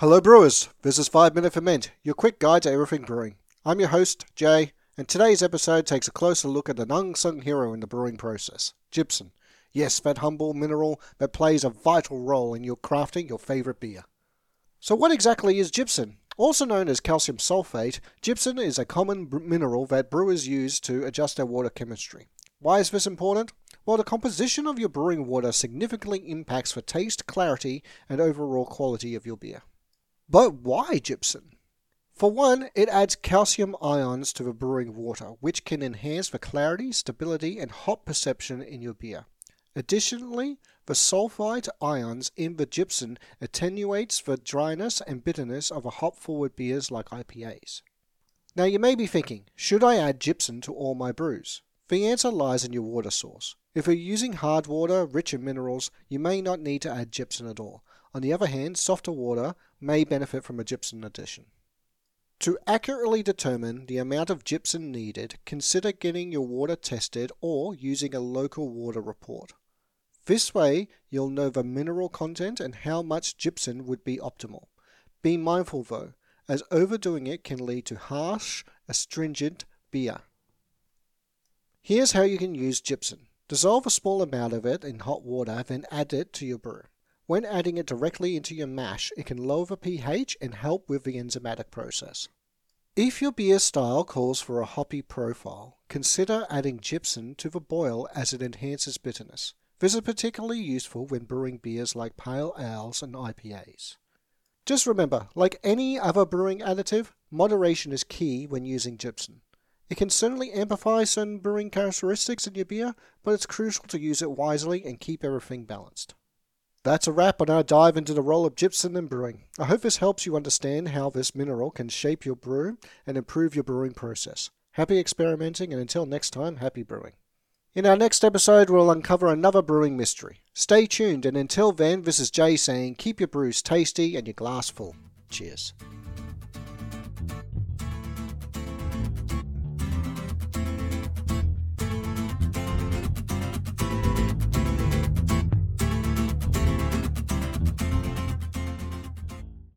Hello, brewers. This is 5 Minute Ferment, your quick guide to everything brewing. I'm your host, Jay, and today's episode takes a closer look at an unsung hero in the brewing process gypsum. Yes, that humble mineral that plays a vital role in your crafting your favorite beer. So, what exactly is gypsum? Also known as calcium sulfate, gypsum is a common mineral that brewers use to adjust their water chemistry. Why is this important? Well, the composition of your brewing water significantly impacts the taste, clarity, and overall quality of your beer. But why gypsum? For one, it adds calcium ions to the brewing water, which can enhance the clarity, stability, and hop perception in your beer. Additionally, the sulfite ions in the gypsum attenuates the dryness and bitterness of a hop-forward beers like IPAs. Now you may be thinking, should I add gypsum to all my brews? The answer lies in your water source. If you're using hard water rich in minerals, you may not need to add gypsum at all. On the other hand, softer water may benefit from a gypsum addition. To accurately determine the amount of gypsum needed, consider getting your water tested or using a local water report. This way, you'll know the mineral content and how much gypsum would be optimal. Be mindful though, as overdoing it can lead to harsh, astringent beer. Here's how you can use gypsum. Dissolve a small amount of it in hot water, then add it to your brew. When adding it directly into your mash, it can lower the pH and help with the enzymatic process. If your beer style calls for a hoppy profile, consider adding gypsum to the boil as it enhances bitterness. This is particularly useful when brewing beers like pale ales and IPAs. Just remember, like any other brewing additive, moderation is key when using gypsum. It can certainly amplify certain brewing characteristics in your beer, but it's crucial to use it wisely and keep everything balanced. That's a wrap on our dive into the role of gypsum in brewing. I hope this helps you understand how this mineral can shape your brew and improve your brewing process. Happy experimenting, and until next time, happy brewing. In our next episode, we'll uncover another brewing mystery. Stay tuned, and until then, this is Jay saying keep your brews tasty and your glass full. Cheers.